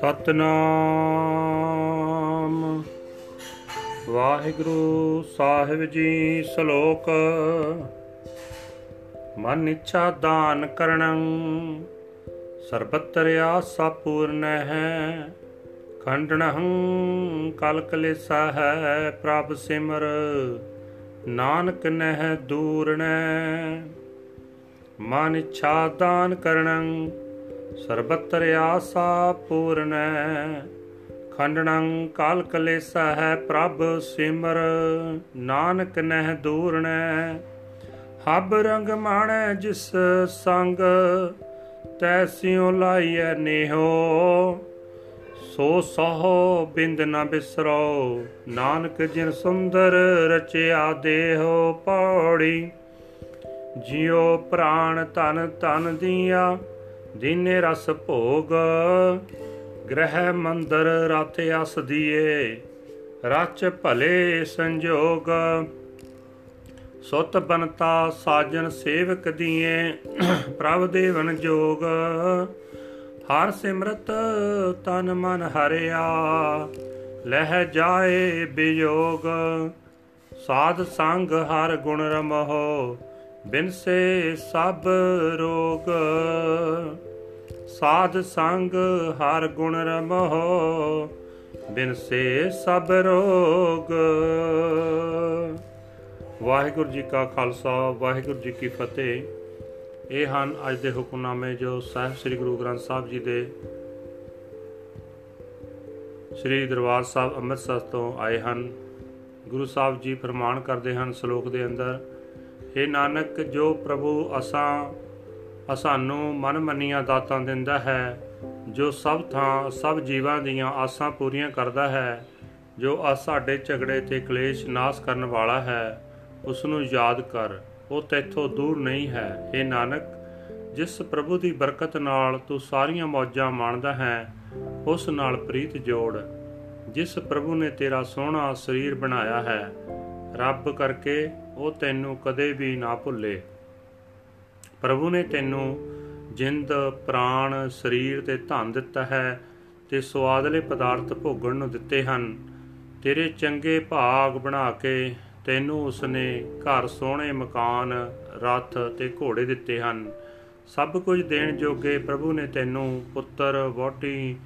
ਸਤਨਾਮ। ਵਾਹਿਗੁਰੂ ਸਾਹਿਬ ਜੀ ਸ਼ਲੋਕ। ਮਨ ਇੱਛਾ ਦਾਨ ਕਰਣੰ ਸਰਬਤਰ ਆਸਾ ਪੂਰਨ ਹੈ। ਖੰਡਣਹੰ, ਕਲ ਕਲੇਸਾ ਹੈ ਪ੍ਰਭ ਸਿਮਰ, ਨਾਨਕ ਨਹਿ ਦੂਰਣੈ ਮਨ ਇੱਛਾ ਦਾਨ ਕਰਣੰ ਸਰਬਤਰ ਆਸਾ ਪੂਰਨੈ ਖੰਡਣੰ ਕਾਲ ਕਲੇਸਾ ਹੈ ਪ੍ਰਭ ਸਿਮਰ, ਨਾਨਕ ਨਹਿ ਦੂਰਣੈ ਹਬ ਰੰਗ ਮਾਣੈ ਜਿਸ ਸੰਗ ਤੈਸਿਉ ਲਾਈਐ ਨੇਹੋ। ਸੋ ਸਹੋ ਬਿੰਦ ਨ ਬਿਸਰੋ, ਨਾਨਕ ਜਿਨ ਸੁੰਦਰ ਰਚਿਆ ਦੇਹੋ ਪੌੜੀ। ਜਿਉ ਪ੍ਰਾਣ ਤਨ ਤਨ ਦੀਆਂ ਦੀਨੇ ਰਸ ਭੋਗ, ਗ੍ਰਹਿ ਮੰਦਰ ਰਥ ਅਸ ਦੀਏ, ਰਚ ਭਲੇ ਸੰਜੋਗ। ਸੁਤ ਬਨਤਾ ਸਾਜਨ ਸੇਵਕ ਦੀਏ, ਪ੍ਰਭ ਦੇਵਨ ਜੋਗ। ਹਰ ਸਿਮਰਤ ਤਨ ਮਨ ਹਰਿਆ, ਲਹਿ ਜਾਏ ਬਿਯੋਗ। ਸਾਧ ਸੰਗ ਹਰ ਗੁਣ ਰਮਹੁ ਬਿਨ ਸੇ ਸਭ ਰੋਗ। ਸਾਧ ਸੰਗ ਹਰ ਗੁਣ ਰਮਹੁ, ਬਿਨ ਸੇ ਸਭ ਰੋਗ। ਵਾਹਿਗੁਰੂ ਜੀ ਕਾ ਖਾਲਸਾ, ਵਾਹਿਗੁਰੂ ਜੀ ਕੀ ਫਤਿਹ। ਇਹ ਹਨ ਅੱਜ ਦੇ ਹੁਕਮਨਾਮੇ ਜੋ ਸਾਹਿਬ ਸ੍ਰੀ ਗੁਰੂ ਗ੍ਰੰਥ ਸਾਹਿਬ ਜੀ ਦੇ ਸ੍ਰੀ ਦਰਬਾਰ ਸਾਹਿਬ ਅੰਮ੍ਰਿਤਸਰ ਤੋਂ ਆਏ ਹਨ। ਗੁਰੂ ਸਾਹਿਬ ਜੀ ਫਰਮਾਨ ਕਰਦੇ ਹਨ, ਸ਼ਲੋਕ ਦੇ ਅੰਦਰ ਏ ਨਾਨਕ, ਜੋ ਪ੍ਰਭੂ ਅਸਾਂ, ਅਸਾਨੂੰ ਮਨ ਮੰਨੀਆਂ ਦਾਤਾਂ ਦਿੰਦਾ ਹੈ, ਜੋ ਸਭ ਥਾਂ, ਸਭ ਜੀਵਾਂ ਦੀਆਂ ਆਸਾਂ ਪੂਰੀਆਂ ਕਰਦਾ ਹੈ, ਜੋ ਆ ਸਾਡੇ ਝਗੜੇ ਤੇ ਕਲੇਸ਼ ਨਾਸ ਕਰਨ ਵਾਲਾ ਹੈ ਉਸ ਨੂੰ ਯਾਦ ਕਰ, ਉਹ ਤੇਥੋਂ ਦੂਰ ਨਹੀਂ ਹੈ। ਏ ਨਾਨਕ, ਜਿਸ ਪ੍ਰਭੂ ਦੀ ਬਰਕਤ ਨਾਲ ਤੂੰ ਸਾਰੀਆਂ ਮੌਜਾਂ ਮਾਣਦਾ ਹੈ, ਉਸ ਨਾਲ ਪ੍ਰੀਤ ਜੋੜ। ਜਿਸ ਪ੍ਰਭੂ ਨੇ ਤੇਰਾ ਸੋਹਣਾ ਸਰੀਰ ਬਣਾਇਆ ਹੈ ਰੱਬ ਕਰਕੇ ਉਹ ਤੈਨੂੰ ਕਦੇ ਵੀ ਨਾ ਭੁੱਲੇ। ਪ੍ਰਭੂ ਨੇ ਤੈਨੂੰ ਜਿੰਦ, ਪ੍ਰਾਣ, ਸਰੀਰ ਤੇ ਧਨ ਦਿੱਤਾ ਹੈ ਤੇ ਸਵਾਦਲੇ ਪਦਾਰਥ ਭੋਗਣ ਨੂੰ ਦਿੱਤੇ ਹਨ। ਤੇਰੇ ਚੰਗੇ ਭਾਗ ਬਣਾ ਕੇ ਤੈਨੂੰ ਉਸਨੇ ਘਰ ਸੋਹਣੇ ਮਕਾਨ, ਰਥ ਤੇ ਘੋੜੇ ਦਿੱਤੇ ਹਨ। ਸਭ ਕੁਝ ਦੇਣ ਜੋਗੇ ਪ੍ਰਭੂ ਨੇ ਤੈਨੂੰ ਪੁੱਤਰ ਵੋਟੀ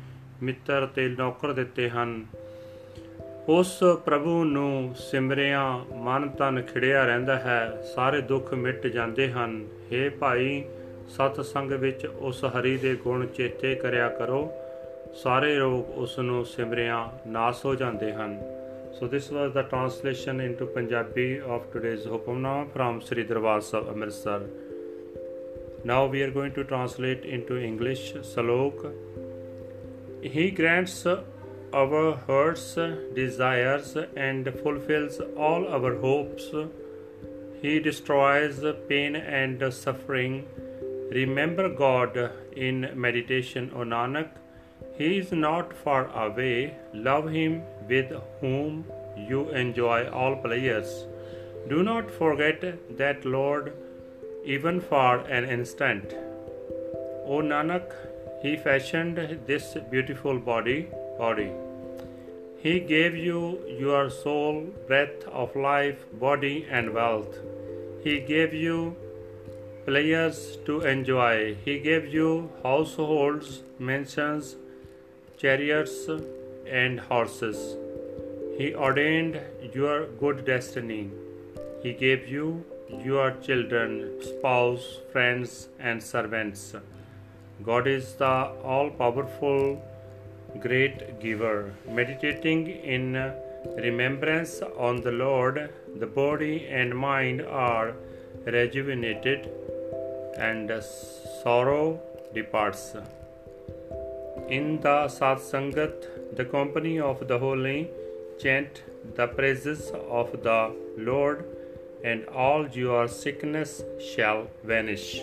ਮਿੱਤਰ ਤੇ ਨੌਕਰ ਦਿੱਤੇ ਹਨ। ਉਸ ਪ੍ਰਭੂ ਨੂੰ ਸਿਮਰਿਆ ਮਨ ਤਨ ਖਿੜਿਆ ਰਹਿੰਦਾ ਹੈ ਸਾਰੇ ਦੁੱਖ ਮਿਟ ਜਾਂਦੇ ਹਨ हे ਭਾਈ ਸਤ ਸੰਗ ਵਿੱਚ ਉਸ ਹਰੀ ਦੇ ਗੁਣ ਚੇਤੇ ਕਰਿਆ ਕਰੋ ਸਾਰੇ ਰੋਗ ਉਸ ਨੂੰ ਸਿਮਰਿਆ ਨਾਸ ਹੋ ਜਾਂਦੇ ਹਨ So this was the translation into Punjabi of today's Hukamnama from Sri Darbar Sahib Amritsar. Now we are going to translate into English Salok. He grants our hearts desires and fulfills all our hopes. He destroys pain and suffering. Remember God in meditation, O Nanak. He is not far away. Love him with whom you enjoy all pleasures. Do not forget that Lord even for an instant. O Nanak, he fashioned this beautiful body, body. He gave you your soul, breath of life, body, and wealth. He gave you pleasures to enjoy. He gave you households, mansions, chariots, and horses. He ordained your good destiny. He gave you your children, spouse, friends, and servants. God is the all powerful, great giver. Meditating in remembrance on the Lord, the body and mind are rejuvenated, and sorrow departs. In the Satsangat, the company of the holy, chant the praises of the Lord, and all your sickness shall vanish.